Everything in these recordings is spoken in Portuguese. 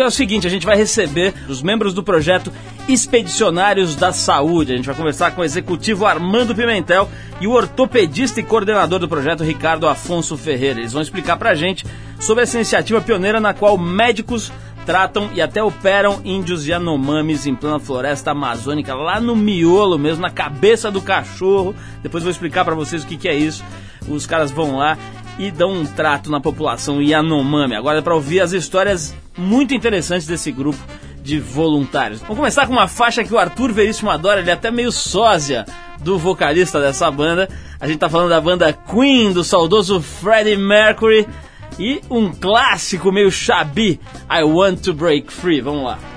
que é o seguinte: a gente vai receber os membros do projeto Expedicionários da Saúde. A gente vai conversar com o executivo Armando Pimentel e o ortopedista e coordenador do projeto Ricardo Afonso Ferreira. Eles vão explicar pra gente sobre essa iniciativa pioneira na qual médicos tratam e até operam índios Yanomamis em plena floresta amazônica, lá no miolo mesmo, na cabeça do cachorro. Depois vou explicar para vocês o que, que é isso. Os caras vão lá e dão um trato na população Yanomami. Agora é para ouvir as histórias muito interessantes desse grupo de voluntários. Vamos começar com uma faixa que o Arthur Veríssimo adora, ele é até meio sósia do vocalista dessa banda. A gente tá falando da banda Queen, do saudoso Freddie Mercury e um clássico meio chabi, I Want to Break Free. Vamos lá.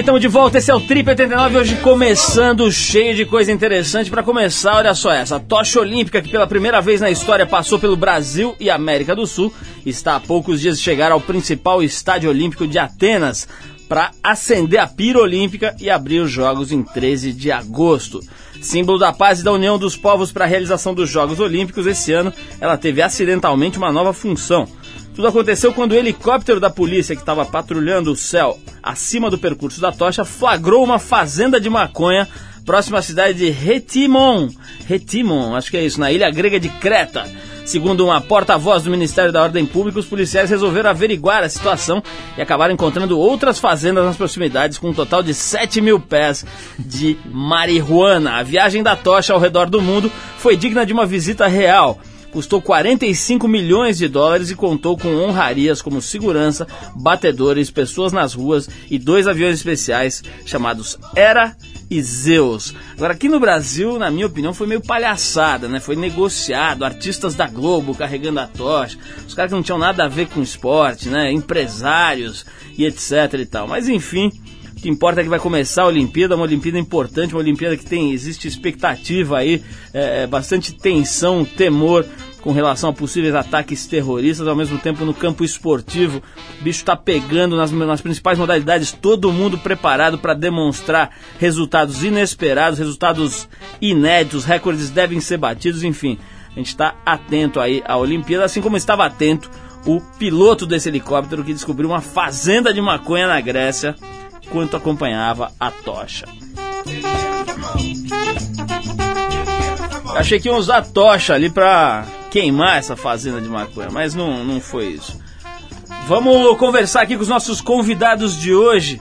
Estamos de volta. Esse é o Trip 89. Hoje começando cheio de coisa interessante. Para começar, olha só essa. A tocha olímpica, que pela primeira vez na história passou pelo Brasil e América do Sul, está há poucos dias de chegar ao principal estádio olímpico de Atenas para acender a pira olímpica e abrir os Jogos em 13 de agosto. Símbolo da paz e da união dos povos para a realização dos Jogos Olímpicos, esse ano ela teve acidentalmente uma nova função tudo aconteceu quando o helicóptero da polícia que estava patrulhando o céu acima do percurso da tocha flagrou uma fazenda de maconha próxima à cidade de Retimon. Retimon, acho que é isso, na ilha grega de Creta. Segundo uma porta-voz do Ministério da Ordem Pública, os policiais resolveram averiguar a situação e acabaram encontrando outras fazendas nas proximidades com um total de 7 mil pés de marihuana. A viagem da tocha ao redor do mundo foi digna de uma visita real custou 45 milhões de dólares e contou com honrarias como segurança, batedores, pessoas nas ruas e dois aviões especiais chamados Era e Zeus. Agora, aqui no Brasil, na minha opinião, foi meio palhaçada, né? Foi negociado, artistas da Globo carregando a tocha, os caras que não tinham nada a ver com esporte, né? Empresários e etc e tal. Mas enfim, o que importa é que vai começar a Olimpíada, uma Olimpíada importante, uma Olimpíada que tem, existe expectativa aí, é, é, bastante tensão, temor com relação a possíveis ataques terroristas, ao mesmo tempo no campo esportivo, o bicho está pegando nas, nas principais modalidades, todo mundo preparado para demonstrar resultados inesperados, resultados inéditos, recordes devem ser batidos, enfim, a gente está atento aí à Olimpíada, assim como estava atento o piloto desse helicóptero que descobriu uma fazenda de maconha na Grécia enquanto acompanhava a tocha. Achei que iam usar tocha ali pra queimar essa fazenda de maconha, mas não, não foi isso. Vamos conversar aqui com os nossos convidados de hoje,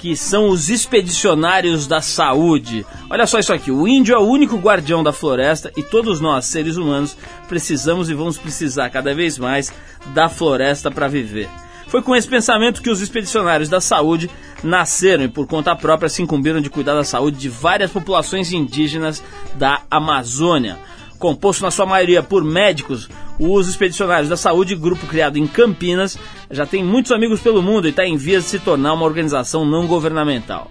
que são os expedicionários da saúde. Olha só isso aqui: o índio é o único guardião da floresta e todos nós, seres humanos, precisamos e vamos precisar cada vez mais da floresta para viver. Foi com esse pensamento que os expedicionários da saúde nasceram e por conta própria se incumbiram de cuidar da saúde de várias populações indígenas da Amazônia. Composto na sua maioria por médicos, os Expedicionários da Saúde, grupo criado em Campinas, já tem muitos amigos pelo mundo e está em vias de se tornar uma organização não governamental.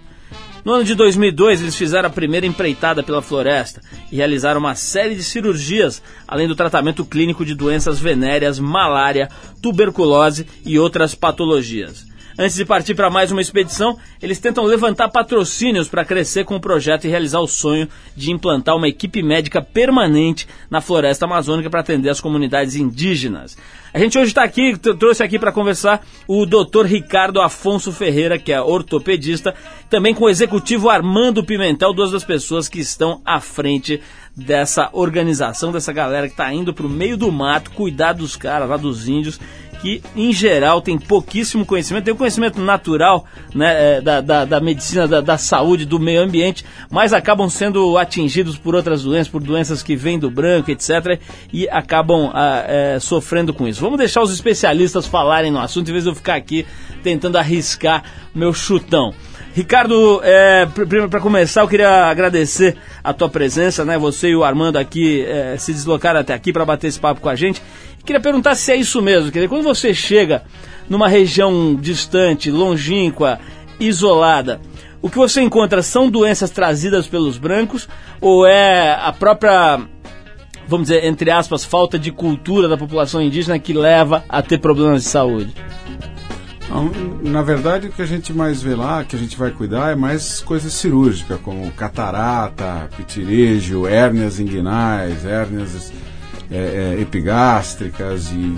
No ano de 2002, eles fizeram a primeira empreitada pela floresta e realizaram uma série de cirurgias, além do tratamento clínico de doenças venéreas, malária, tuberculose e outras patologias. Antes de partir para mais uma expedição, eles tentam levantar patrocínios para crescer com o projeto e realizar o sonho de implantar uma equipe médica permanente na floresta amazônica para atender as comunidades indígenas. A gente hoje está aqui, trouxe aqui para conversar o Dr. Ricardo Afonso Ferreira, que é ortopedista, também com o executivo Armando Pimentel, duas das pessoas que estão à frente dessa organização, dessa galera que está indo para o meio do mato, cuidar dos caras lá dos índios que em geral tem pouquíssimo conhecimento, tem o conhecimento natural né, é, da, da, da medicina, da, da, saúde, do meio ambiente, mas acabam sendo atingidos por outras doenças, por doenças que vêm do branco, etc., e acabam ah, é, sofrendo com isso. Vamos deixar os especialistas falarem no assunto, em vez de eu ficar aqui tentando arriscar meu chutão. Ricardo, é, para começar, eu queria agradecer a tua presença, né? Você e o Armando aqui é, se deslocaram até aqui para bater esse papo com a gente. Queria perguntar se é isso mesmo. Quer dizer, quando você chega numa região distante, longínqua, isolada, o que você encontra são doenças trazidas pelos brancos ou é a própria, vamos dizer, entre aspas, falta de cultura da população indígena que leva a ter problemas de saúde? Na verdade, o que a gente mais vê lá, que a gente vai cuidar, é mais coisas cirúrgicas, como catarata, pitirígio, hérnias inguinais, hérnias é, é, epigástricas e.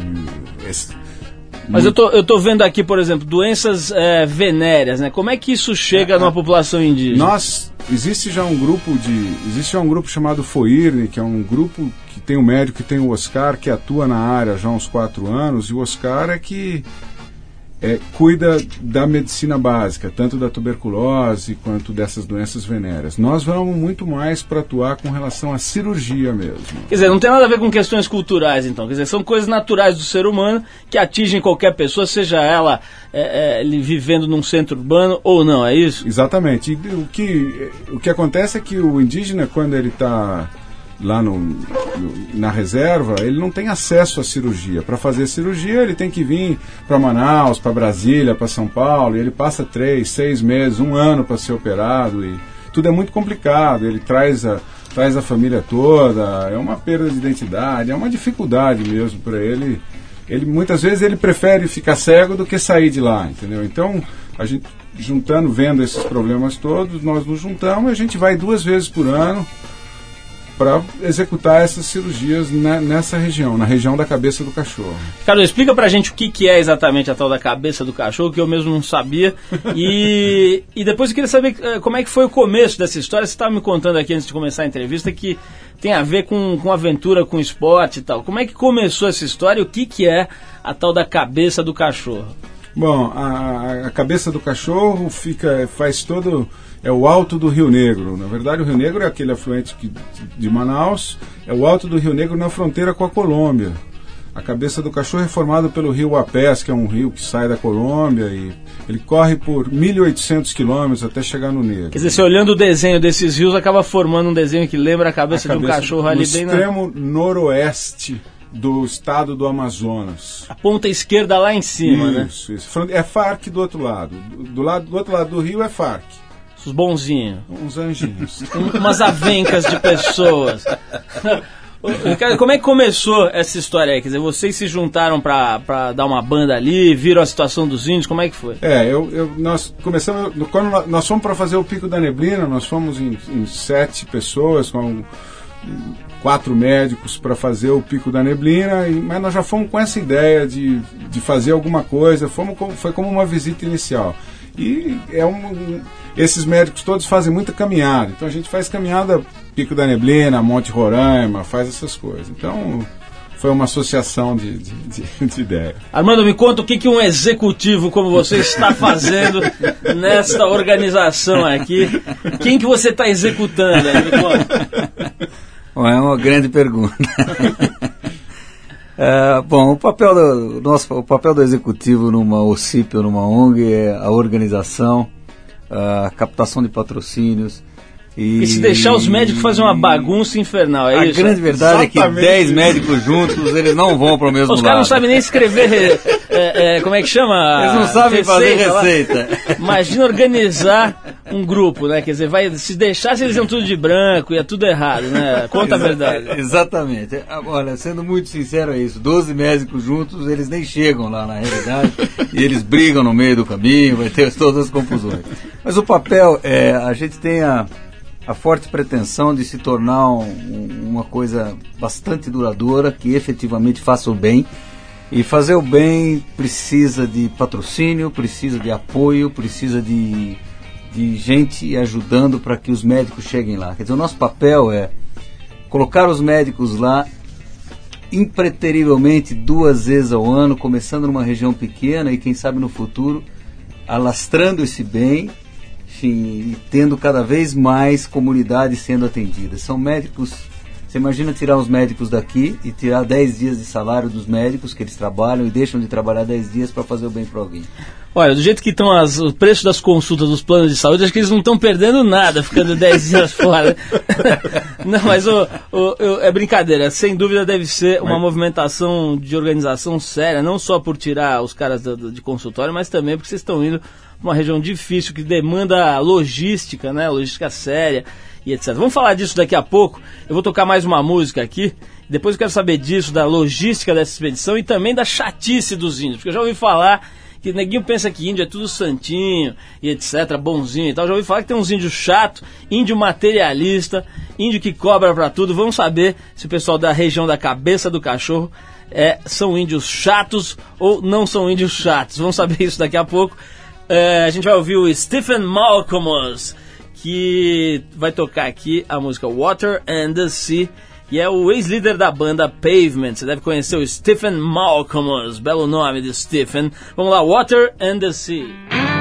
Mas eu tô, eu tô vendo aqui, por exemplo, doenças é, venéreas, né? Como é que isso chega é, numa população indígena? Nós, existe já um grupo de. Existe já um grupo chamado FOIRNE, que é um grupo que tem um médico que tem o Oscar, que atua na área já há uns quatro anos, e o Oscar é que é, cuida da medicina básica, tanto da tuberculose quanto dessas doenças venéreas. Nós vamos muito mais para atuar com relação à cirurgia mesmo. Quer dizer, não tem nada a ver com questões culturais, então. Quer dizer, são coisas naturais do ser humano que atingem qualquer pessoa, seja ela é, é, vivendo num centro urbano ou não, é isso? Exatamente. E o que, o que acontece é que o indígena, quando ele está lá no, no, na reserva, ele não tem acesso à cirurgia. Para fazer cirurgia, ele tem que vir para Manaus, para Brasília, para São Paulo, e ele passa três, seis meses, um ano para ser operado, e tudo é muito complicado. Ele traz a, traz a família toda, é uma perda de identidade, é uma dificuldade mesmo para ele. Ele muitas vezes ele prefere ficar cego do que sair de lá, entendeu? Então, a gente juntando, vendo esses problemas todos, nós nos juntamos e a gente vai duas vezes por ano para executar essas cirurgias nessa região, na região da cabeça do cachorro. Carlos, explica pra gente o que, que é exatamente a tal da cabeça do cachorro, que eu mesmo não sabia. E, e depois eu queria saber eh, como é que foi o começo dessa história. Você estava me contando aqui antes de começar a entrevista que tem a ver com, com aventura, com esporte e tal. Como é que começou essa história e o que, que é a tal da cabeça do cachorro? Bom, a, a cabeça do cachorro fica, faz todo é o alto do Rio Negro. Na verdade, o Rio Negro é aquele afluente que, de Manaus, é o alto do Rio Negro na fronteira com a Colômbia. A cabeça do cachorro é formada pelo rio Apés, que é um rio que sai da Colômbia e ele corre por 1.800 quilômetros até chegar no Negro. Quer dizer, se olhando o desenho desses rios, acaba formando um desenho que lembra a cabeça, a cabeça de um cachorro ali bem no extremo na... noroeste do estado do Amazonas. A ponta esquerda lá em cima, né? isso, né? Isso, É Farc do outro lado. Do, lado. do outro lado do rio é Farc. Os bonzinhos. Uns anjinhos. Um, umas avencas de pessoas. Como é que começou essa história aí? Quer dizer, vocês se juntaram para dar uma banda ali, viram a situação dos índios, como é que foi? É, eu, eu nós começamos, quando nós fomos para fazer o Pico da Neblina, nós fomos em, em sete pessoas, com quatro médicos para fazer o Pico da Neblina, e, mas nós já fomos com essa ideia de, de fazer alguma coisa, fomos foi como uma visita inicial. E é um, esses médicos todos fazem muita caminhada. Então a gente faz caminhada Pico da Neblina, Monte Roraima, faz essas coisas. Então foi uma associação de, de, de, de ideias. Armando, me conta o que, que um executivo como você está fazendo nesta organização aqui. Quem que você está executando? Bom, é uma grande pergunta. É, bom, o papel do nosso, o papel do executivo numa OCIP ou numa ONG é a organização, a captação de patrocínios. E, e se deixar os médicos fazer uma bagunça infernal, é a isso? A grande verdade Exatamente. é que 10 médicos juntos, eles não vão para o mesmo os lado. Os caras não sabem nem escrever, é, é, como é que chama? Eles não sabem receita, fazer receita. Lá. Imagina organizar um grupo, né? Quer dizer, vai, se deixasse eles iam tudo de branco, ia tudo errado, né? Conta a verdade. Exatamente. Olha, sendo muito sincero é isso, 12 médicos juntos, eles nem chegam lá na realidade, e eles brigam no meio do caminho, vai ter todas as confusões. Mas o papel, é, a gente tem a, a forte pretensão de se tornar um, uma coisa bastante duradoura, que efetivamente faça o bem. E fazer o bem precisa de patrocínio, precisa de apoio, precisa de de gente ajudando para que os médicos cheguem lá. Quer dizer, o nosso papel é colocar os médicos lá impreterivelmente duas vezes ao ano, começando numa região pequena e quem sabe no futuro alastrando esse bem, enfim, e tendo cada vez mais comunidades sendo atendidas. São médicos você imagina tirar os médicos daqui e tirar 10 dias de salário dos médicos que eles trabalham e deixam de trabalhar 10 dias para fazer o bem para alguém. Olha, do jeito que estão o preço das consultas dos planos de saúde, acho que eles não estão perdendo nada ficando 10 dias fora. não, mas o, o, o, é brincadeira. Sem dúvida deve ser uma mas... movimentação de organização séria, não só por tirar os caras de consultório, mas também porque vocês estão indo para uma região difícil que demanda logística, né? Logística séria e etc. Vamos falar disso daqui a pouco. Eu vou tocar mais uma música aqui. Depois eu quero saber disso, da logística dessa expedição e também da chatice dos índios. Porque eu já ouvi falar que neguinho pensa que índio é tudo santinho e etc, bonzinho e tal. Já ouvi falar que tem uns índios chato, índio materialista, índio que cobra para tudo. Vamos saber se o pessoal da região da cabeça do cachorro é, são índios chatos ou não são índios chatos. Vamos saber isso daqui a pouco. É, a gente vai ouvir o Stephen Malcolmus que vai tocar aqui a música Water and the Sea. E é o ex-líder da banda Pavement. Você deve conhecer o Stephen Malcolmus. Belo nome de Stephen. Vamos lá, Water and the Sea.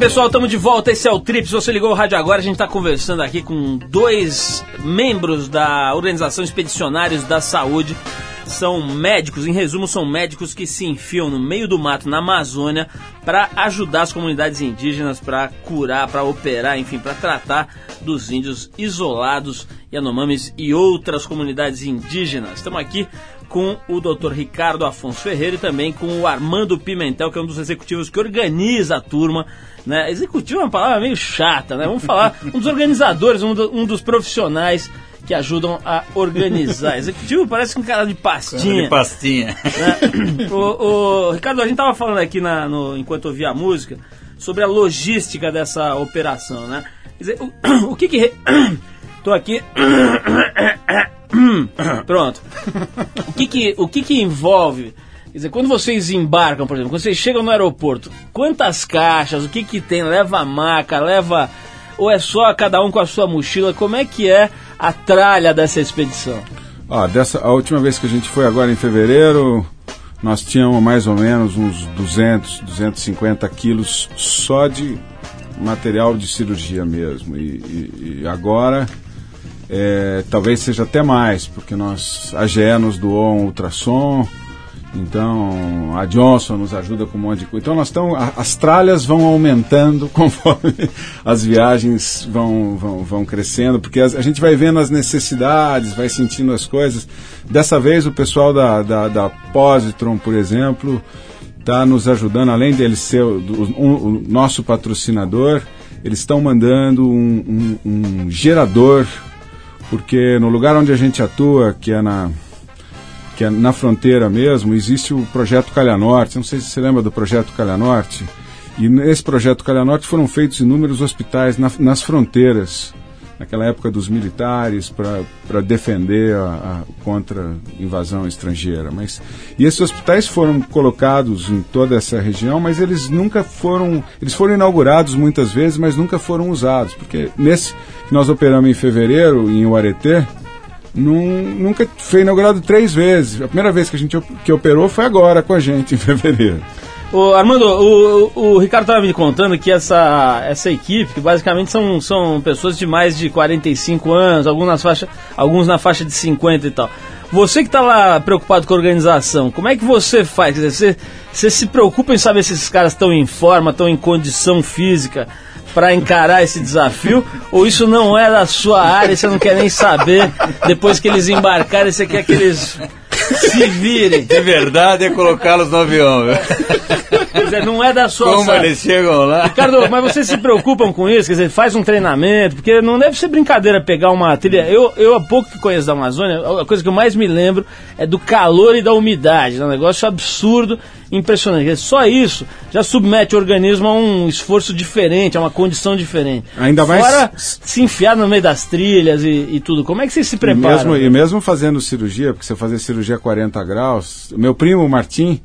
Pessoal, estamos de volta. Esse é o Trip. Se você ligou o rádio agora, a gente está conversando aqui com dois membros da Organização Expedicionários da Saúde. São médicos, em resumo, são médicos que se enfiam no meio do mato, na Amazônia, para ajudar as comunidades indígenas, para curar, para operar, enfim, para tratar dos índios isolados, Yanomamis e outras comunidades indígenas. Estamos aqui com o Dr. Ricardo Afonso Ferreira e também com o Armando Pimentel, que é um dos executivos que organiza a turma. Né? Executivo é uma palavra meio chata, né? Vamos falar um dos organizadores, um, do, um dos profissionais que ajudam a organizar. Executivo parece um cara de pastinha. De pastinha. Né? o, o, Ricardo, a gente estava falando aqui na, no, enquanto ouvia a música sobre a logística dessa operação, né? Quer dizer, o, o que que... Tô aqui... Pronto. O que que, o que que envolve... Quer dizer, quando vocês embarcam, por exemplo, quando vocês chegam no aeroporto, quantas caixas, o que que tem? Leva maca, leva... Ou é só cada um com a sua mochila? Como é que é a tralha dessa expedição? Ah, dessa, a última vez que a gente foi agora em fevereiro, nós tínhamos mais ou menos uns 200, 250 quilos só de material de cirurgia mesmo. E, e, e agora é, talvez seja até mais, porque nós, a GE nos doou um ultrassom, então a Johnson nos ajuda com um monte de coisa. Então nós estamos, as tralhas vão aumentando conforme as viagens vão, vão, vão crescendo, porque a, gente vai vendo as necessidades, vai sentindo as coisas. Dessa vez o pessoal da, da, da Positron, por exemplo, está nos ajudando, além dele ser o, um, o nosso patrocinador, eles estão mandando um, um, um gerador porque no lugar onde a gente atua, que é na que é na fronteira mesmo, existe o projeto Calha Norte. Não sei se você lembra do projeto Calha Norte. E nesse projeto Calha Norte foram feitos inúmeros hospitais na, nas fronteiras naquela época dos militares para defender a, a, contra invasão estrangeira. Mas e esses hospitais foram colocados em toda essa região, mas eles nunca foram, eles foram inaugurados muitas vezes, mas nunca foram usados, porque nesse que nós operamos em fevereiro em Uareté, num, nunca foi inaugurado três vezes. A primeira vez que a gente que operou foi agora com a gente em fevereiro. O Armando, o, o Ricardo estava me contando que essa, essa equipe, que basicamente são, são pessoas de mais de 45 anos, alguns, faixa, alguns na faixa de 50 e tal. Você que está lá preocupado com a organização, como é que você faz? Quer dizer, você, você se preocupa em saber se esses caras estão em forma, estão em condição física para encarar esse desafio? Ou isso não é da sua área, você não quer nem saber? Depois que eles embarcarem, você quer que eles se virem. De verdade é colocá-los no avião. Quer dizer, não é da sua Como eles chegam lá? Ricardo, mas vocês se preocupam com isso? Quer dizer, faz um treinamento, porque não deve ser brincadeira pegar uma trilha. Eu, eu há pouco que conheço da Amazônia, a coisa que eu mais me lembro é do calor e da umidade. É um negócio absurdo, impressionante. Só isso já submete o organismo a um esforço diferente, a uma condição diferente. Ainda mais. Fora se enfiar no meio das trilhas e, e tudo. Como é que vocês se preparam? E mesmo, e mesmo fazendo cirurgia, porque você fazer cirurgia a 40 graus, meu primo Martim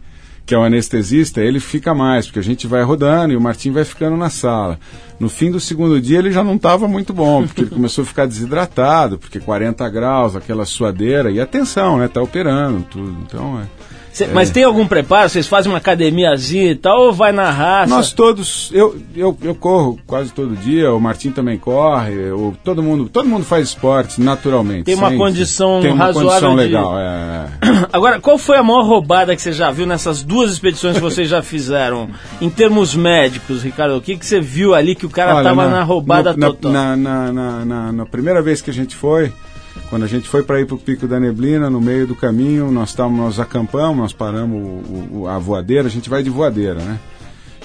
que é o anestesista, ele fica mais, porque a gente vai rodando e o Martim vai ficando na sala. No fim do segundo dia ele já não estava muito bom, porque ele começou a ficar desidratado, porque 40 graus, aquela suadeira, e atenção, né? Tá operando tudo. Então é. Cê, é. Mas tem algum preparo? Vocês fazem uma academiazinha e tal, ou vai na raça? Nós todos, eu, eu, eu corro quase todo dia, o Martim também corre, eu, todo mundo todo mundo faz esporte naturalmente. Tem uma condição tem uma razoável condição de... legal. É... Agora, qual foi a maior roubada que você já viu nessas duas expedições que vocês já fizeram? em termos médicos, Ricardo, o que, que você viu ali que o cara estava na, na, roubada no, total? Na, na, na, na primeira vez que a gente foi, quando a gente foi para ir para o Pico da Neblina, no meio do caminho, nós, távamos, nós acampamos, nós paramos o, o, a voadeira, a gente vai de voadeira, né?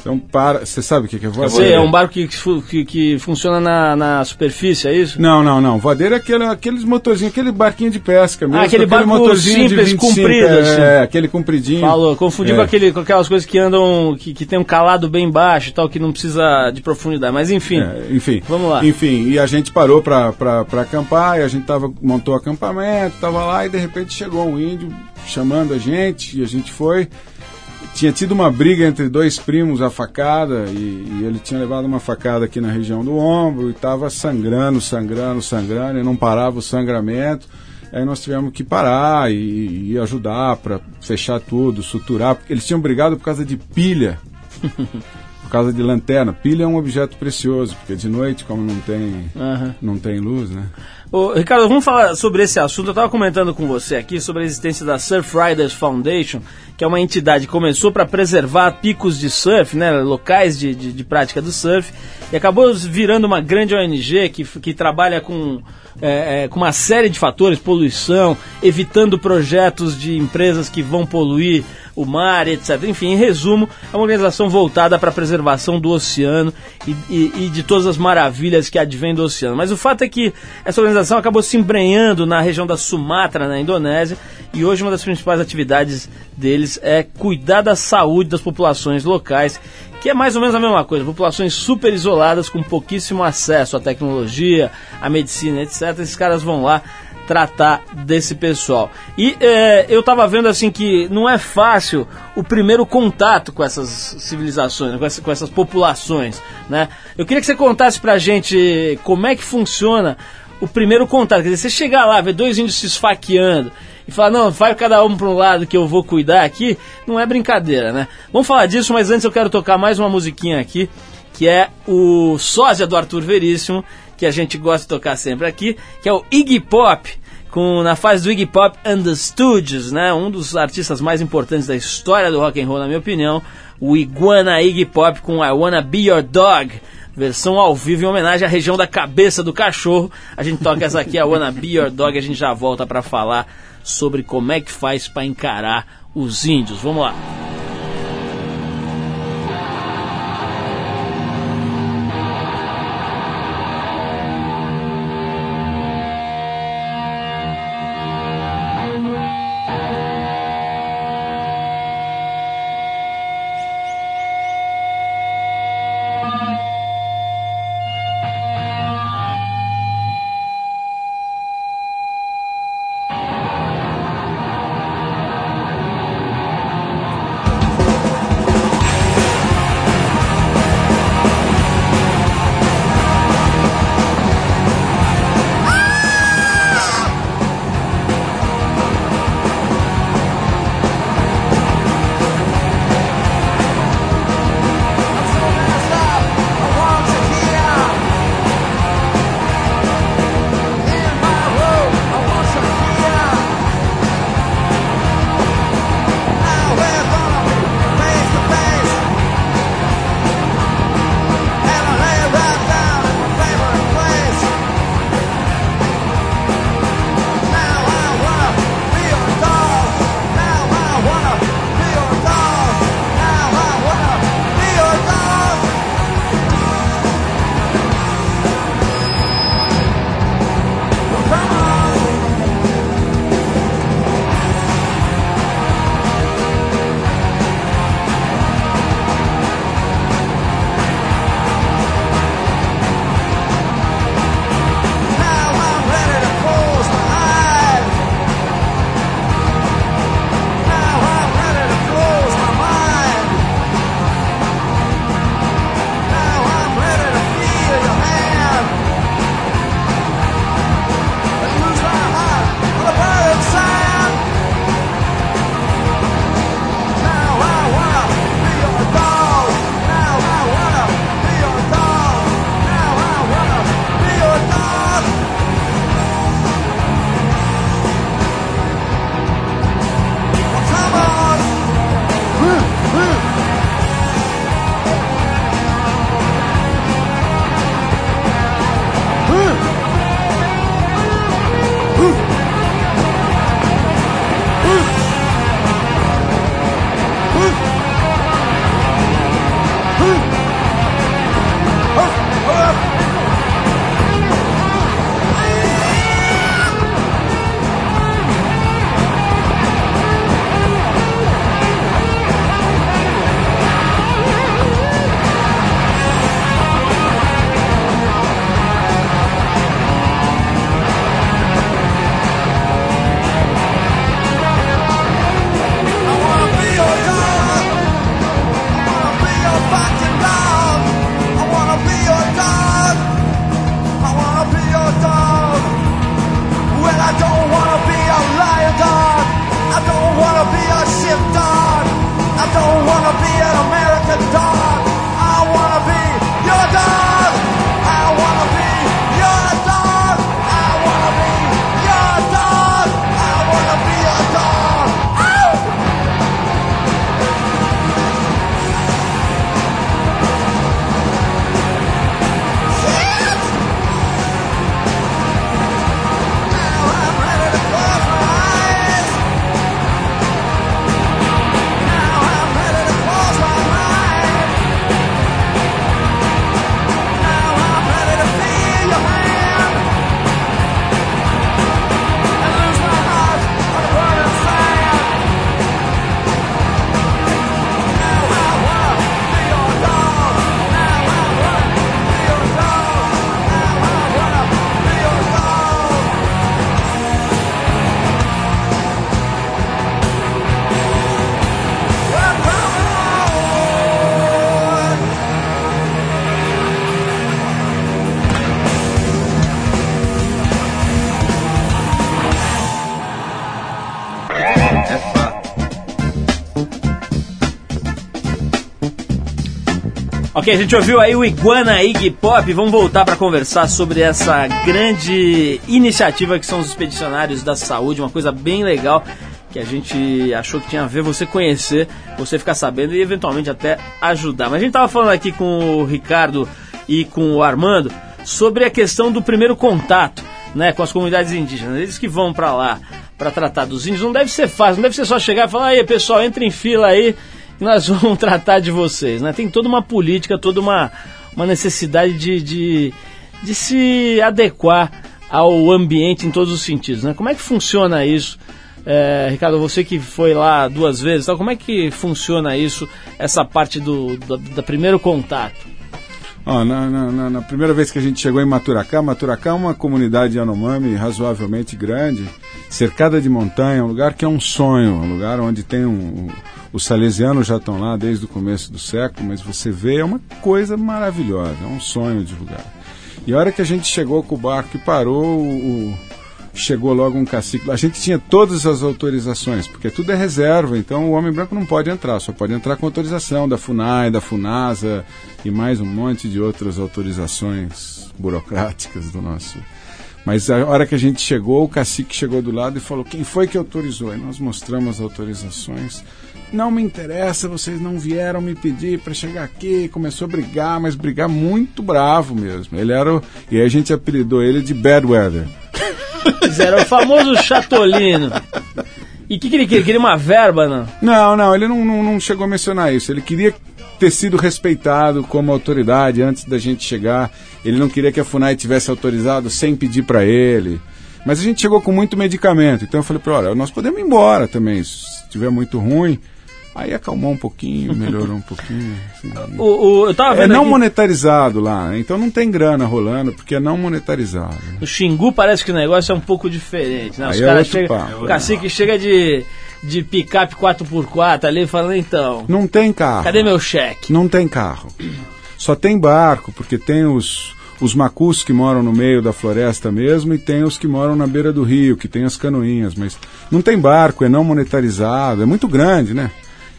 Então, para. Você sabe o que é voadeira? É um barco que, que, que funciona na, na superfície, é isso? Não, não, não. Voadeira é aquele, aqueles motorzinhos, aquele barquinho de pesca mesmo. Ah, aquele, aquele barco motorzinho simples, de 25, comprido, é, assim. É, aquele compridinho. Falou, confundi é. com, aquele, com aquelas coisas que andam, que, que tem um calado bem baixo e tal, que não precisa de profundidade. Mas enfim. É, enfim. Vamos lá. Enfim, e a gente parou para acampar, e a gente tava, montou o acampamento, tava lá, e de repente chegou um índio chamando a gente, e a gente foi tinha tido uma briga entre dois primos, a facada, e, e, ele tinha levado uma facada aqui na região do ombro e estava sangrando, sangrando, sangrando, e não parava o sangramento. Aí nós tivemos que parar e, e ajudar para fechar tudo, suturar, porque eles tinham brigado por causa de pilha. por causa de lanterna. Pilha é um objeto precioso, porque de noite, como não tem, Aham. não tem luz, né? Ô, Ricardo, vamos falar sobre esse assunto. Eu estava comentando com você aqui sobre a existência da Surf Riders Foundation, que é uma entidade que começou para preservar picos de surf, né, locais de, de, de prática do surf, e acabou virando uma grande ONG que, que trabalha com, é, é, com uma série de fatores, poluição, evitando projetos de empresas que vão poluir o mar, etc. Enfim, em resumo, é uma organização voltada para a preservação do oceano e, e- e de todas as maravilhas que advêm do oceano. Mas o fato é que essa organização acabou se embrenhando na região da Sumatra, na Indonésia, e hoje uma das principais atividades deles é cuidar da saúde das populações locais, que é mais ou menos a mesma coisa, populações super isoladas com pouquíssimo acesso à tecnologia, à medicina, etc. Esses caras vão lá tratar desse pessoal. E é, eu tava vendo assim que não é fácil o primeiro contato com essas civilizações, com, essa- com essas populações, né? Eu queria que você contasse pra gente como é que funciona o primeiro contato. Quer dizer, você chegar lá, ver dois índios se esfaqueando e falar, não, vai cada um para um lado que eu vou cuidar aqui, não é brincadeira, né? Vamos falar disso, mas antes eu quero tocar mais uma musiquinha aqui, que é o sósia do Arthur Veríssimo, que a gente gosta de tocar sempre aqui, que é o Iggy Pop, com, na fase do Iggy Pop and the Stooges, né? Um dos artistas mais importantes da história do rock and roll, na minha opinião, o Iguana Iggy Pop com I Wanna Be Your Dog, versão ao vivo em homenagem à região da cabeça do cachorro. A gente toca essa aqui, I Wanna Be Your Dog, a gente já volta para falar sobre como é que faz para encarar os índios. Vamos lá. Ok, a gente ouviu aí o Iguana Iggy Pop. Vamos voltar para conversar sobre essa grande iniciativa que são os expedicionários da saúde, uma coisa bem legal que a gente achou que tinha a ver você conhecer, você ficar sabendo e eventualmente até ajudar. Mas a gente estava falando aqui com o Ricardo e com o Armando sobre a questão do primeiro contato, né, com as comunidades indígenas. Eles que vão para lá para tratar dos índios não deve ser fácil, não deve ser só chegar e falar: "Aí, pessoal, entre em fila aí, nós vamos tratar de vocês", né? Tem toda uma política, toda uma uma necessidade de, de, de se adequar ao ambiente em todos os sentidos, né? Como é que funciona isso? É, Ricardo, você que foi lá duas vezes, então como é que funciona isso, essa parte do, do, do primeiro contato? na, na, na, primeira vez que a gente chegou em Maturacá, Maturacá é uma comunidade Yanomami razoavelmente grande, cercada de montanha, um lugar que é um sonho, um lugar onde tem um, os salesianos já estão lá desde o começo do século, mas você vê, é uma coisa maravilhosa, é um sonho de lugar. E a hora que a gente chegou com o barco e parou, o, chegou logo um cacique. A gente tinha todas as autorizações, porque tudo é reserva, então o homem branco não pode entrar, só pode entrar com autorização da FUNAI, da FUNASA e mais um monte de outras autorizações burocráticas do nosso. Mas a hora que a gente chegou, o cacique chegou do lado e falou: quem foi que autorizou? E nós mostramos as autorizações. Não me interessa, vocês não vieram me pedir para chegar aqui. Começou a brigar, mas brigar muito bravo mesmo. Ele era. O... E a gente apelidou ele de Bad Weather. Era o famoso chatolino. E o que, que, ele queria? Ele queria uma verba, não? Não, não, ele não, não, não chegou a mencionar isso. Ele queria ter sido respeitado como autoridade antes da gente chegar. Ele não queria que a FUNAI tivesse autorizado sem pedir para ele. Mas a gente chegou com muito medicamento. Então eu falei para olha, nós podemos ir embora também. Se estiver muito ruim, Aí acalmou um pouquinho, melhorou um pouquinho. Assim. o, o, eu tava é não aqui... monetarizado lá, né? então não tem grana rolando, porque é não monetarizado. Né? O Xingu parece que o negócio é um pouco diferente, né? Os é caras chegam. O cacique chega de, de picape 4x4 ali falando, então. Não tem carro. Cadê meu cheque? Não tem carro. Só tem barco, porque tem os, os macus que moram no meio da floresta mesmo e tem os que moram na beira do rio, que tem as canoinhas, mas não tem barco, é não monetarizado, é muito grande, né?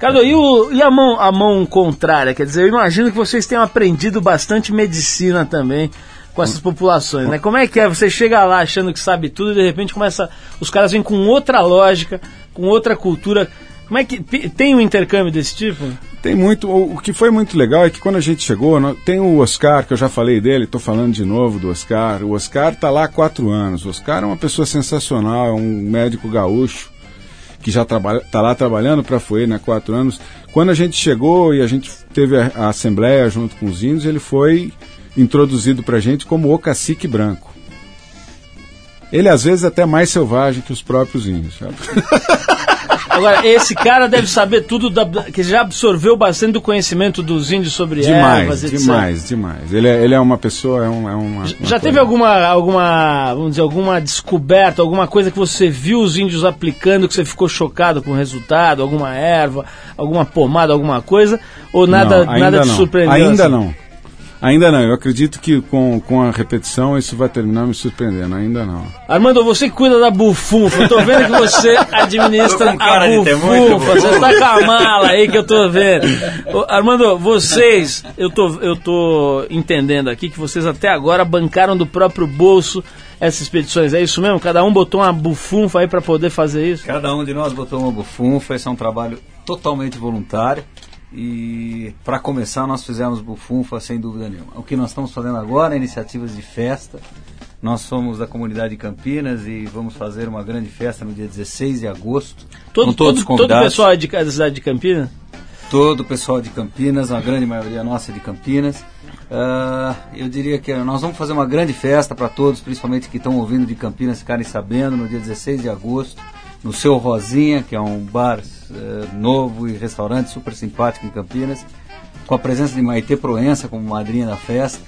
Cadu, e, o, e a, mão, a mão contrária? Quer dizer, eu imagino que vocês tenham aprendido bastante medicina também com essas populações, né? Como é que é? Você chega lá achando que sabe tudo e de repente começa. Os caras vêm com outra lógica, com outra cultura. Como é que. Tem um intercâmbio desse tipo? Tem muito. O, que foi muito legal é que quando a gente chegou, tem o Oscar, que eu já falei dele, estou falando de novo do Oscar. O Oscar está lá há quatro anos. O Oscar é uma pessoa sensacional, é um médico gaúcho que já está lá trabalhando para a né, há quatro anos. Quando a gente chegou e a gente teve a, a assembleia junto com os índios, ele foi introduzido para a gente como o cacique branco. Ele às vezes é até mais selvagem que os próprios índios. Agora, esse cara deve saber tudo, da, que já absorveu bastante do conhecimento dos índios sobre demais, ervas, etc. Demais, demais. Ele é, ele é uma pessoa, é, um, é uma, Já, já teve alguma, alguma, vamos dizer, alguma descoberta, alguma coisa que você viu os índios aplicando que você ficou chocado com o resultado? Alguma erva, alguma pomada, alguma coisa? Ou nada, não, nada te surpreendeu? Ainda assim? não. Ainda não, eu acredito que com, com a repetição isso vai terminar me surpreendendo, ainda não. Armando, você cuida da bufunfa, eu tô vendo que você administra a bufunfa, você tá com a mala aí que eu tô vendo. Ô, Armando, vocês, eu tô, eu tô entendendo aqui que vocês até agora bancaram do próprio bolso essas expedições, é isso mesmo? Cada um botou uma bufunfa aí para poder fazer isso? Cada um de nós botou uma bufunfa, esse é um trabalho totalmente voluntário. E para começar, nós fizemos bufunfa sem dúvida nenhuma. O que nós estamos fazendo agora é iniciativas de festa. Nós somos da comunidade de Campinas e vamos fazer uma grande festa no dia 16 de agosto. Todo, com todos todo, convidados. todo o pessoal é de, da cidade de Campinas? Todo o pessoal de Campinas, a grande maioria nossa é de Campinas. Uh, eu diria que nós vamos fazer uma grande festa para todos, principalmente que estão ouvindo de Campinas, ficarem sabendo, no dia 16 de agosto no seu Rosinha, que é um bar uh, novo e restaurante super simpático em Campinas, com a presença de Maite Proença como madrinha da festa.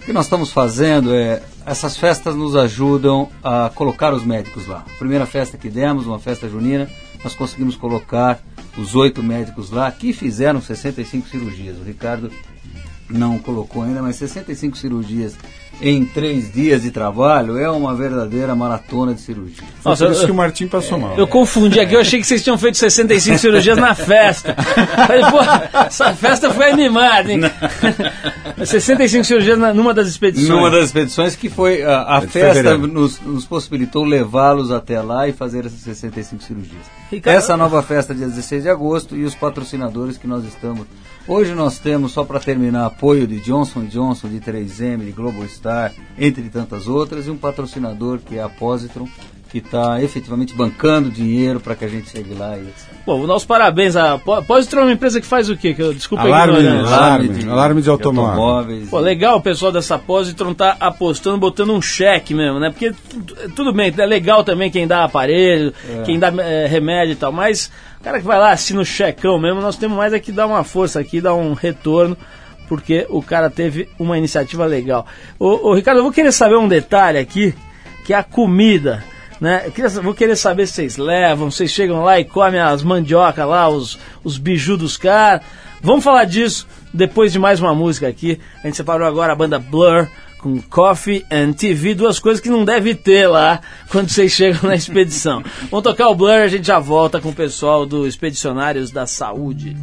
O que nós estamos fazendo é, essas festas nos ajudam a colocar os médicos lá. A primeira festa que demos, uma festa junina, nós conseguimos colocar os oito médicos lá que fizeram 65 cirurgias. O Ricardo não colocou ainda, mas 65 cirurgias em três dias de trabalho é uma verdadeira maratona de cirurgia. Foi Nossa, por isso eu- que o Martim passou mal. Eu confundi aqui, eu achei que vocês tinham feito 65 cirurgias na festa. Falei, pô, essa festa foi animada, hein? 65 cirurgias na- numa das expedições. Numa das expedições que foi a, a É festa nos, nos possibilitou levá-los até lá e fazer essas 65 cirurgias. Ricardo- Essa nova festa dia 16 de agosto e os patrocinadores que nós estamos. Hoje nós temos, só para terminar, apoio de Johnson Johnson, de 3M, de Global Star, entre tantas outras, e um patrocinador que é a Positron, que está efetivamente bancando dinheiro para que a gente chegue lá e etc. Bom, nossos parabéns. A Po- Positron é uma empresa que faz o quê? Que eu, desculpa Alarme, ignorância. alarme. alarme de automóvel. automóveis. Pô, legal o pessoal dessa Positron tá apostando, botando um cheque mesmo, né? Porque tu- tudo bem, é legal também quem dá aparelho, quem dá eh, remédio e tal, mas o cara que vai lá assina o checão mesmo, nós temos mais é que dar uma força aqui, dar um retorno, porque o cara teve uma iniciativa legal. Ô, ô, Ricardo, eu vou querer saber um detalhe aqui, que é a comida. Né? Eu queria, vou querer saber se vocês levam, vocês chegam lá e comem as mandioca lá, os, os biju dos caras. Vamos falar disso depois de mais uma música aqui. A gente separou agora a banda Blur com Coffee and TV, duas coisas que não deve ter lá quando vocês chegam na expedição. Vamos tocar o Blur, a gente já volta com o pessoal do Expedicionários da Saúde.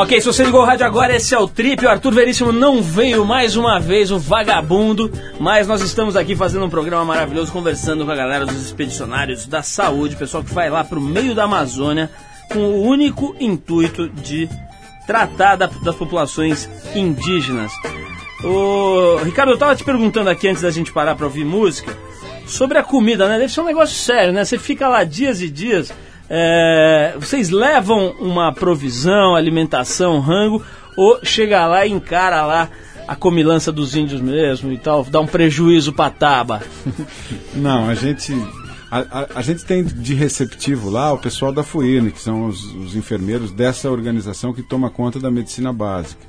Ok, se você ligou o rádio agora, esse é o Trip. O Arthur Veríssimo não veio mais uma vez, o vagabundo. Mas nós estamos aqui fazendo um programa maravilhoso, conversando com a galera dos expedicionários da saúde, pessoal que vai lá pro meio da Amazônia com o único intuito de tratar da, das populações indígenas. O Ricardo, eu tava te perguntando aqui antes da gente parar para ouvir música sobre a comida, né? Deve ser um negócio sério, né? Você fica lá dias e dias. É, vocês levam uma provisão, alimentação, rango, ou chega lá e encara lá a comilança dos índios mesmo e tal, dá um prejuízo pra taba? Não, a gente a, a, a, gente tem de receptivo lá o pessoal da FUIRN, que são os, os, enfermeiros dessa organização que toma conta da medicina básica.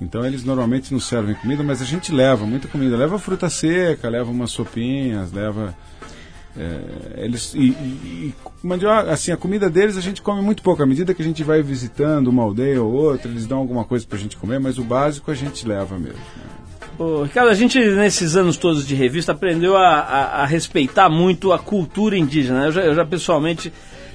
Então eles normalmente nos servem comida, mas a gente leva muita comida. Leva fruta seca, leva umas sopinhas, leva é, eles e, e, e, assim a comida deles a gente come muito pouco à medida que a gente vai visitando uma aldeia ou outra eles dão alguma coisa para a gente comer mas o básico a gente leva mesmo Ô, Ricardo, a gente nesses anos todos de revista aprendeu a, a, a respeitar muito a cultura indígena. Eu já, eu já pessoalmente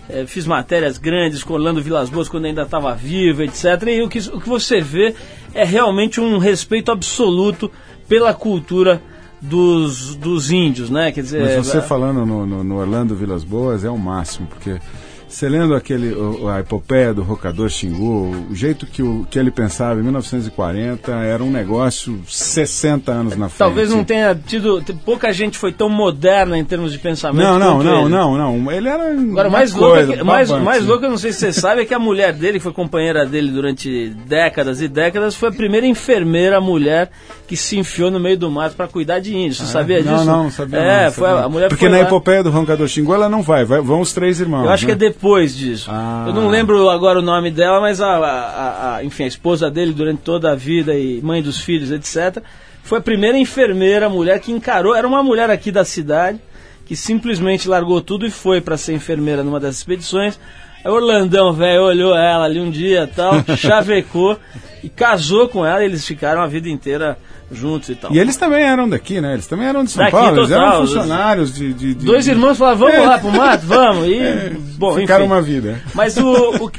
é, fiz matérias grandes com Orlando Vilas Boas quando ainda estava vivo, etc. E o que, o que você vê é realmente um respeito absoluto pela cultura dos, dos índios, né? Quer dizer, Mas você é... falando no, no, no, Orlando Vilas Boas é o máximo, porque você lendo aquele, a epopeia do Rocador Xingu, o jeito que, o, que ele pensava em 1940 era um negócio 60 anos na frente. Talvez não tenha tido. Pouca gente foi tão moderna em termos de pensamento. Não, não, não, ele. não, não. Ele era. Agora, mais coisa, louco, é que, mais, mais louco, eu não sei se você sabe, é que a mulher dele, que foi companheira dele durante décadas e décadas, foi a primeira enfermeira mulher que se enfiou no meio do mato para cuidar de índios. Você ah, sabia disso? Não, não, não sabia. É, não, foi sabia. a mulher Porque na lá... epopeia do Roncador Xingu ela não vai, vai, vão os três irmãos. Eu acho né? que é depois disso. Ah. Eu não lembro agora o nome dela, mas a, a, a, enfim, a esposa dele durante toda a vida e mãe dos filhos, etc. Foi a primeira enfermeira mulher que encarou. Era uma mulher aqui da cidade que simplesmente largou tudo e foi para ser enfermeira numa dessas expedições. Aí Orlandão, velho, olhou ela ali um dia tal, chavecou e casou com ela. E eles ficaram a vida inteira juntos e tal. E eles também eram daqui, né? Eles também eram de São daqui, Paulo, total, eles eram funcionários de, de, de Dois irmãos falaram, vamos é. lá pro mato, vamos. E, é, bom, ficaram enfim. uma vida. Mas o, o,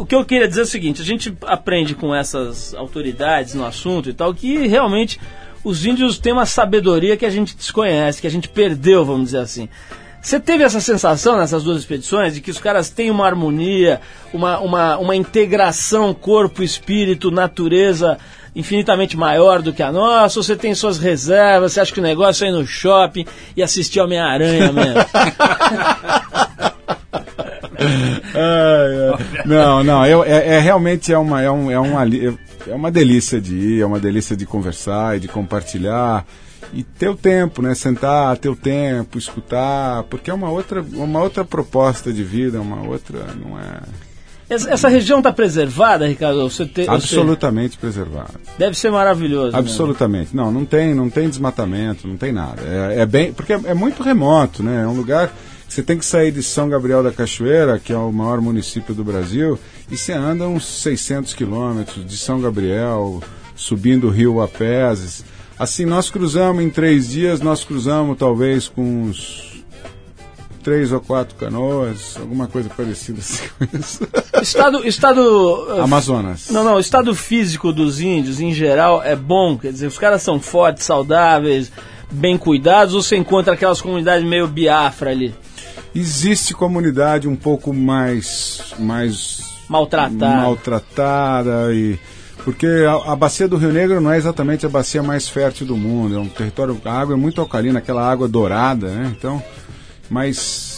o, que eu queria dizer é o seguinte, a gente aprende com essas autoridades no assunto e tal, que realmente os índios têm uma sabedoria que a gente desconhece, que a gente perdeu, vamos dizer assim. Você teve essa sensação nessas duas expedições de que os caras têm uma harmonia, uma, uma, uma integração corpo, espírito, natureza infinitamente maior do que a nossa, ou você tem suas reservas, você acha que o negócio é ir no shopping e assistir Homem-Aranha mesmo? Não, não, eu, é, é, realmente é uma, é, um, é, uma, é uma delícia de ir, é uma delícia de conversar e de compartilhar e ter o tempo, né? Sentar, ter o tempo, escutar, porque é uma outra, uma outra proposta de vida, uma outra, não é essa, essa região está preservada, Ricardo? Você te, Absolutamente você... preservada. Deve ser maravilhoso. Né? Absolutamente. Não, não tem, não tem desmatamento, não tem nada. É, é bem, porque é, é, muito remoto, né? É um lugar que você tem que sair de São Gabriel da Cachoeira, que é o maior município do Brasil, e você anda uns 600 quilômetros de São Gabriel, subindo o rio a pés. Assim, nós cruzamos em três dias, nós cruzamos talvez com uns três ou quatro canoas, alguma coisa parecida assim com isso. Estado, estado eh, Amazonas. Não, não, o estado físico dos índios em geral é bom, quer dizer, os caras são fortes, saudáveis, bem cuidados, ou você encontra aquelas comunidades meio biafra ali? Existe comunidade um pouco mais mais maltratada, maltratada e porque a, a, bacia do Rio Negro não é exatamente a bacia mais fértil do mundo, é um território, a água é muito alcalina, aquela água dourada, né? Então, mas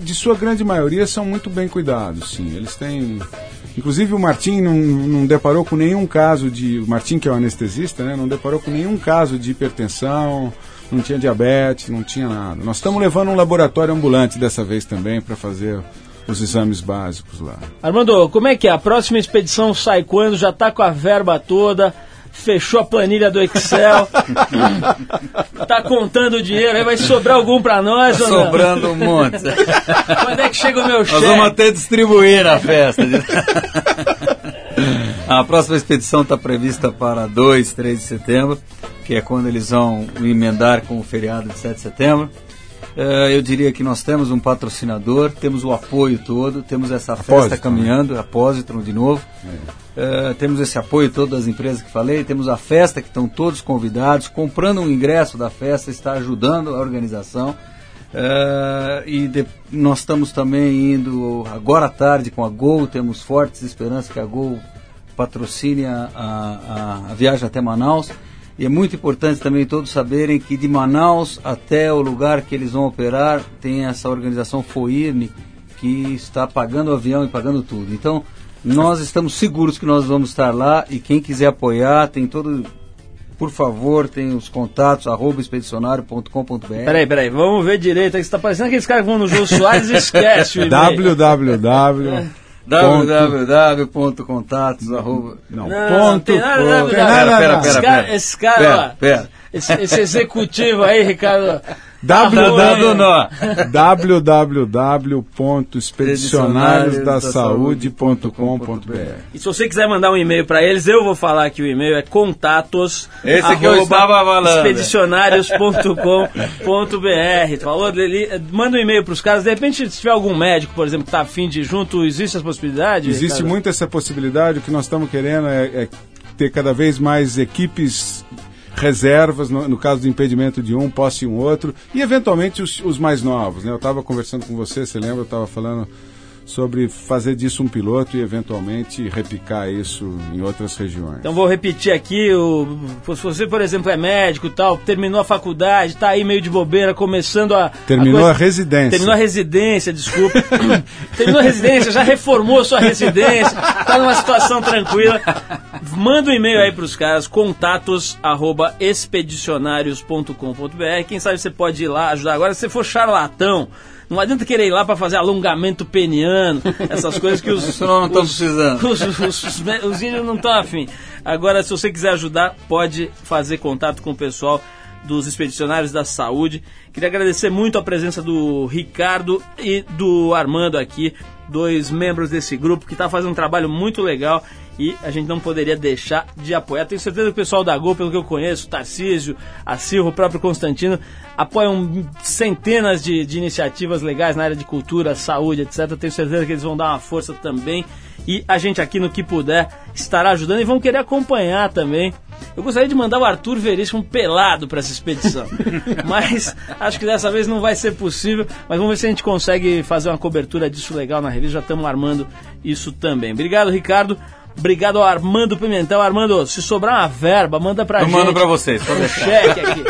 de sua grande maioria são muito bem cuidados, sim. Eles têm. Inclusive o Martim não, não deparou com nenhum caso de. O Martim, que é o anestesista, né, não deparou com nenhum caso de hipertensão, não tinha diabetes, não tinha nada. Nós estamos levando um laboratório ambulante dessa vez também para fazer os exames básicos lá. Armando, como é que é? A próxima expedição sai quando? Já está com a verba toda? Fechou a planilha do Excel, tá contando o dinheiro, aí vai sobrar algum para nós tá sobrando um monte. Quando é que chega o meu chefe? Nós vamos até distribuir a festa. a próxima expedição está prevista para 2, 3 de setembro, que é quando eles vão emendar com o feriado de 7 de setembro. Uh, eu diria que nós temos um patrocinador, temos o apoio todo, temos essa Apósito, festa caminhando, né? Apósitron de novo. É. Uh, temos esse apoio todo das empresas que falei, temos a festa que estão todos convidados, comprando um ingresso da festa, está ajudando a organização. Uh, e de, nós estamos também indo agora à tarde com a Gol, temos fortes esperanças que a Gol patrocine a, a, a, viagem até Manaus. E é muito importante também todos saberem que de Manaus até o lugar que eles vão operar tem essa organização FOIRNE que está pagando o avião e pagando tudo. Então, nós estamos seguros que nós vamos estar lá e quem quiser apoiar tem todo por favor, tem os contatos, arroba expedicionário.com.br. Peraí, peraí, vamos ver direito. Você está parecendo aqueles caras que vão no João Soares e esquece o www www.contatos. Não, não, ponto. Tem nada, pera, pera, pera, pera. Esse cara, esse executivo aí, Ricardo. www.expedicionariosdasaude.com.br E se você quiser mandar um e-mail para eles, eu vou falar que o e-mail é contatos Esse que eu estava falando. expedicionários.com.br Falou dele? Manda um e-mail para os caras. De repente, se tiver algum médico, por exemplo, que está afim de ir junto, existe essa possibilidade? Existe Ricardo? muito essa possibilidade. O que nós estamos querendo é, é ter cada vez mais equipes reservas, no, no, caso do impedimento de um, posse um outro, e eventualmente os, os mais novos. Né? Eu estava conversando com você, você lembra? Eu estava falando sobre fazer disso um piloto e eventualmente replicar isso em outras regiões. Então vou repetir aqui, o, se você, por exemplo, é médico tal, terminou a faculdade, está aí meio de bobeira, começando a... Terminou a, coisa, a residência. Terminou a residência, desculpa. terminou a residência, já reformou sua residência, está numa situação tranquila. Manda um e-mail aí para os caras, contatos arroba expedicionários.com.br. Quem sabe você pode ir lá ajudar. Agora, se você for charlatão, não adianta querer ir lá para fazer alongamento peniano, essas coisas que os. Não estão precisando. Os, os, os, os índios não estão afim. Agora, se você quiser ajudar, pode fazer contato com o pessoal dos Expedicionários da Saúde. Queria agradecer muito a presença do Ricardo e do Armando aqui, dois membros desse grupo que está fazendo um trabalho muito legal e a gente não poderia deixar de apoiar. Tenho certeza que o pessoal da Gol, pelo que eu conheço, Tarcísio, a Silva, o próprio Constantino, apoiam centenas de, de iniciativas legais na área de cultura, saúde, etc. Tenho certeza que eles vão dar uma força também. E a gente aqui no que puder estará ajudando e vão querer acompanhar também. Eu gostaria de mandar o Arthur Veríssimo pelado para essa expedição. mas acho que dessa vez não vai ser possível. Mas vamos ver se a gente consegue fazer uma cobertura disso legal na revista. Já estamos armando isso também. Obrigado, Ricardo. Obrigado ao Armando Pimentel. Armando, se sobrar uma verba, manda pra Eu gente. Eu mando pra vocês, pode deixar. cheque aqui.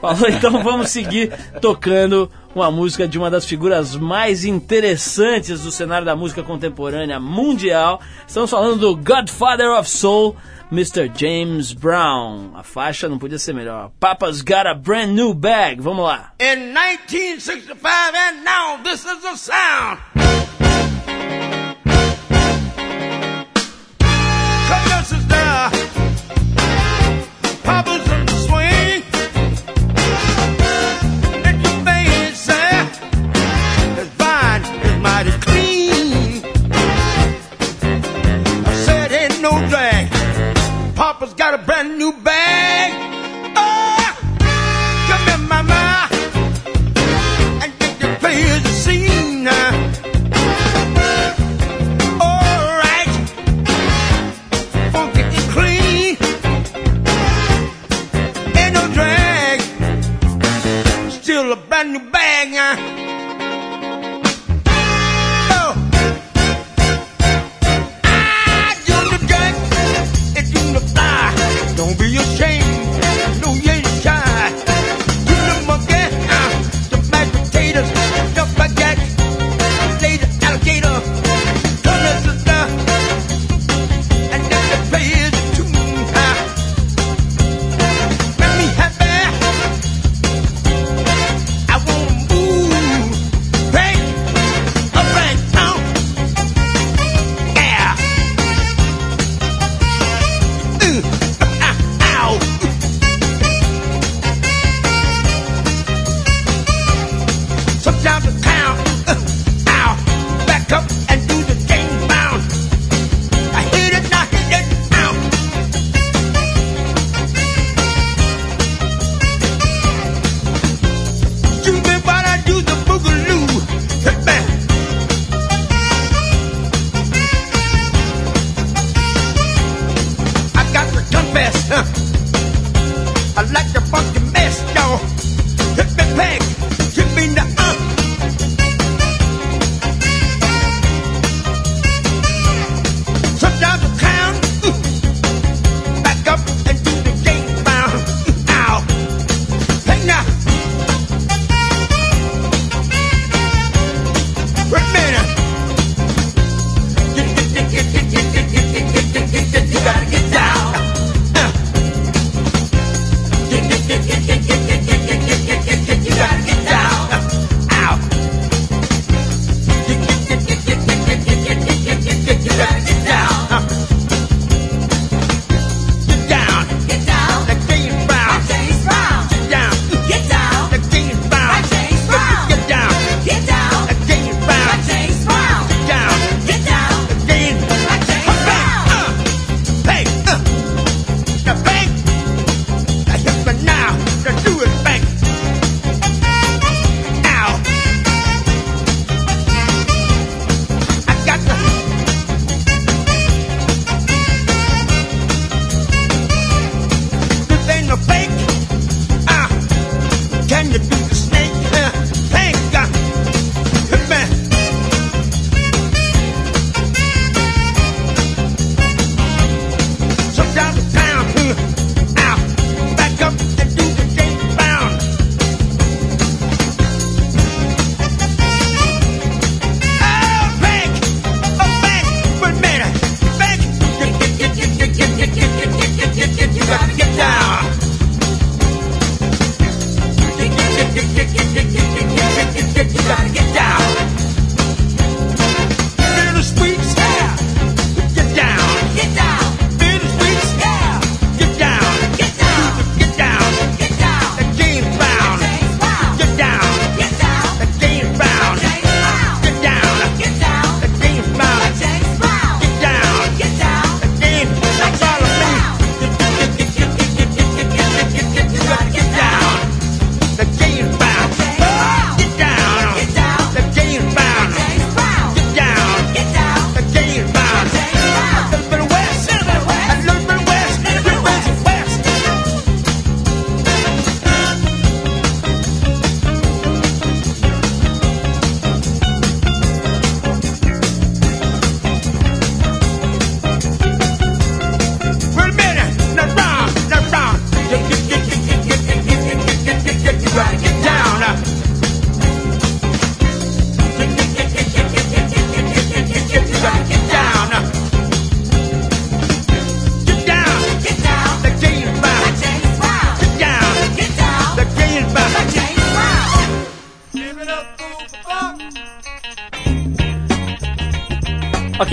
Falou, então vamos seguir tocando uma música de uma das figuras mais interessantes do cenário da música contemporânea mundial. Estamos falando do Godfather of Soul, Mr. James Brown. A faixa não podia ser melhor. Papa's got a brand new bag. Vamos lá. In 1965 and now this is the sound. Got a brand new bag. Still a brand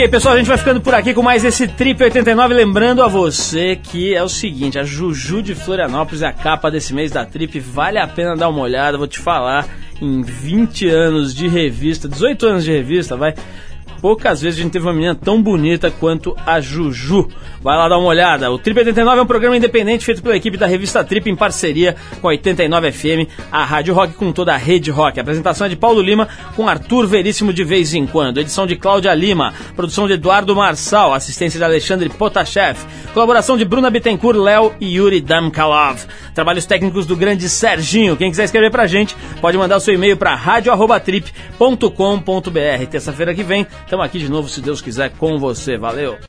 Pessoal, a gente vai ficando por aqui com mais esse Trip 89. Lembrando a você que é o seguinte: a Juju de Florianópolis é a capa desse mês da Trip. Vale a pena dar uma olhada. Vou te falar, em 20 anos de revista, 18 anos de revista, vai. Poucas vezes a gente teve uma menina tão bonita quanto a Juju. Vai lá dar uma olhada. O Trip 89 é um programa independente feito pela equipe da revista Trip em parceria com a 89 FM, a Rádio Rock com toda a rede rock. A apresentação é de Paulo Lima com Arthur Veríssimo de vez em quando. Edição de Cláudia Lima. Produção de Eduardo Marçal. Assistência de Alexandre Potashev. Colaboração de Bruna Bittencourt, Léo e Yuri Damkalov. Trabalhos técnicos do grande Serginho. Quem quiser escrever pra gente, pode mandar o seu e-mail para radio@trip.com.br. Terça-feira que vem, estamos aqui de novo, se Deus quiser, com você. Valeu!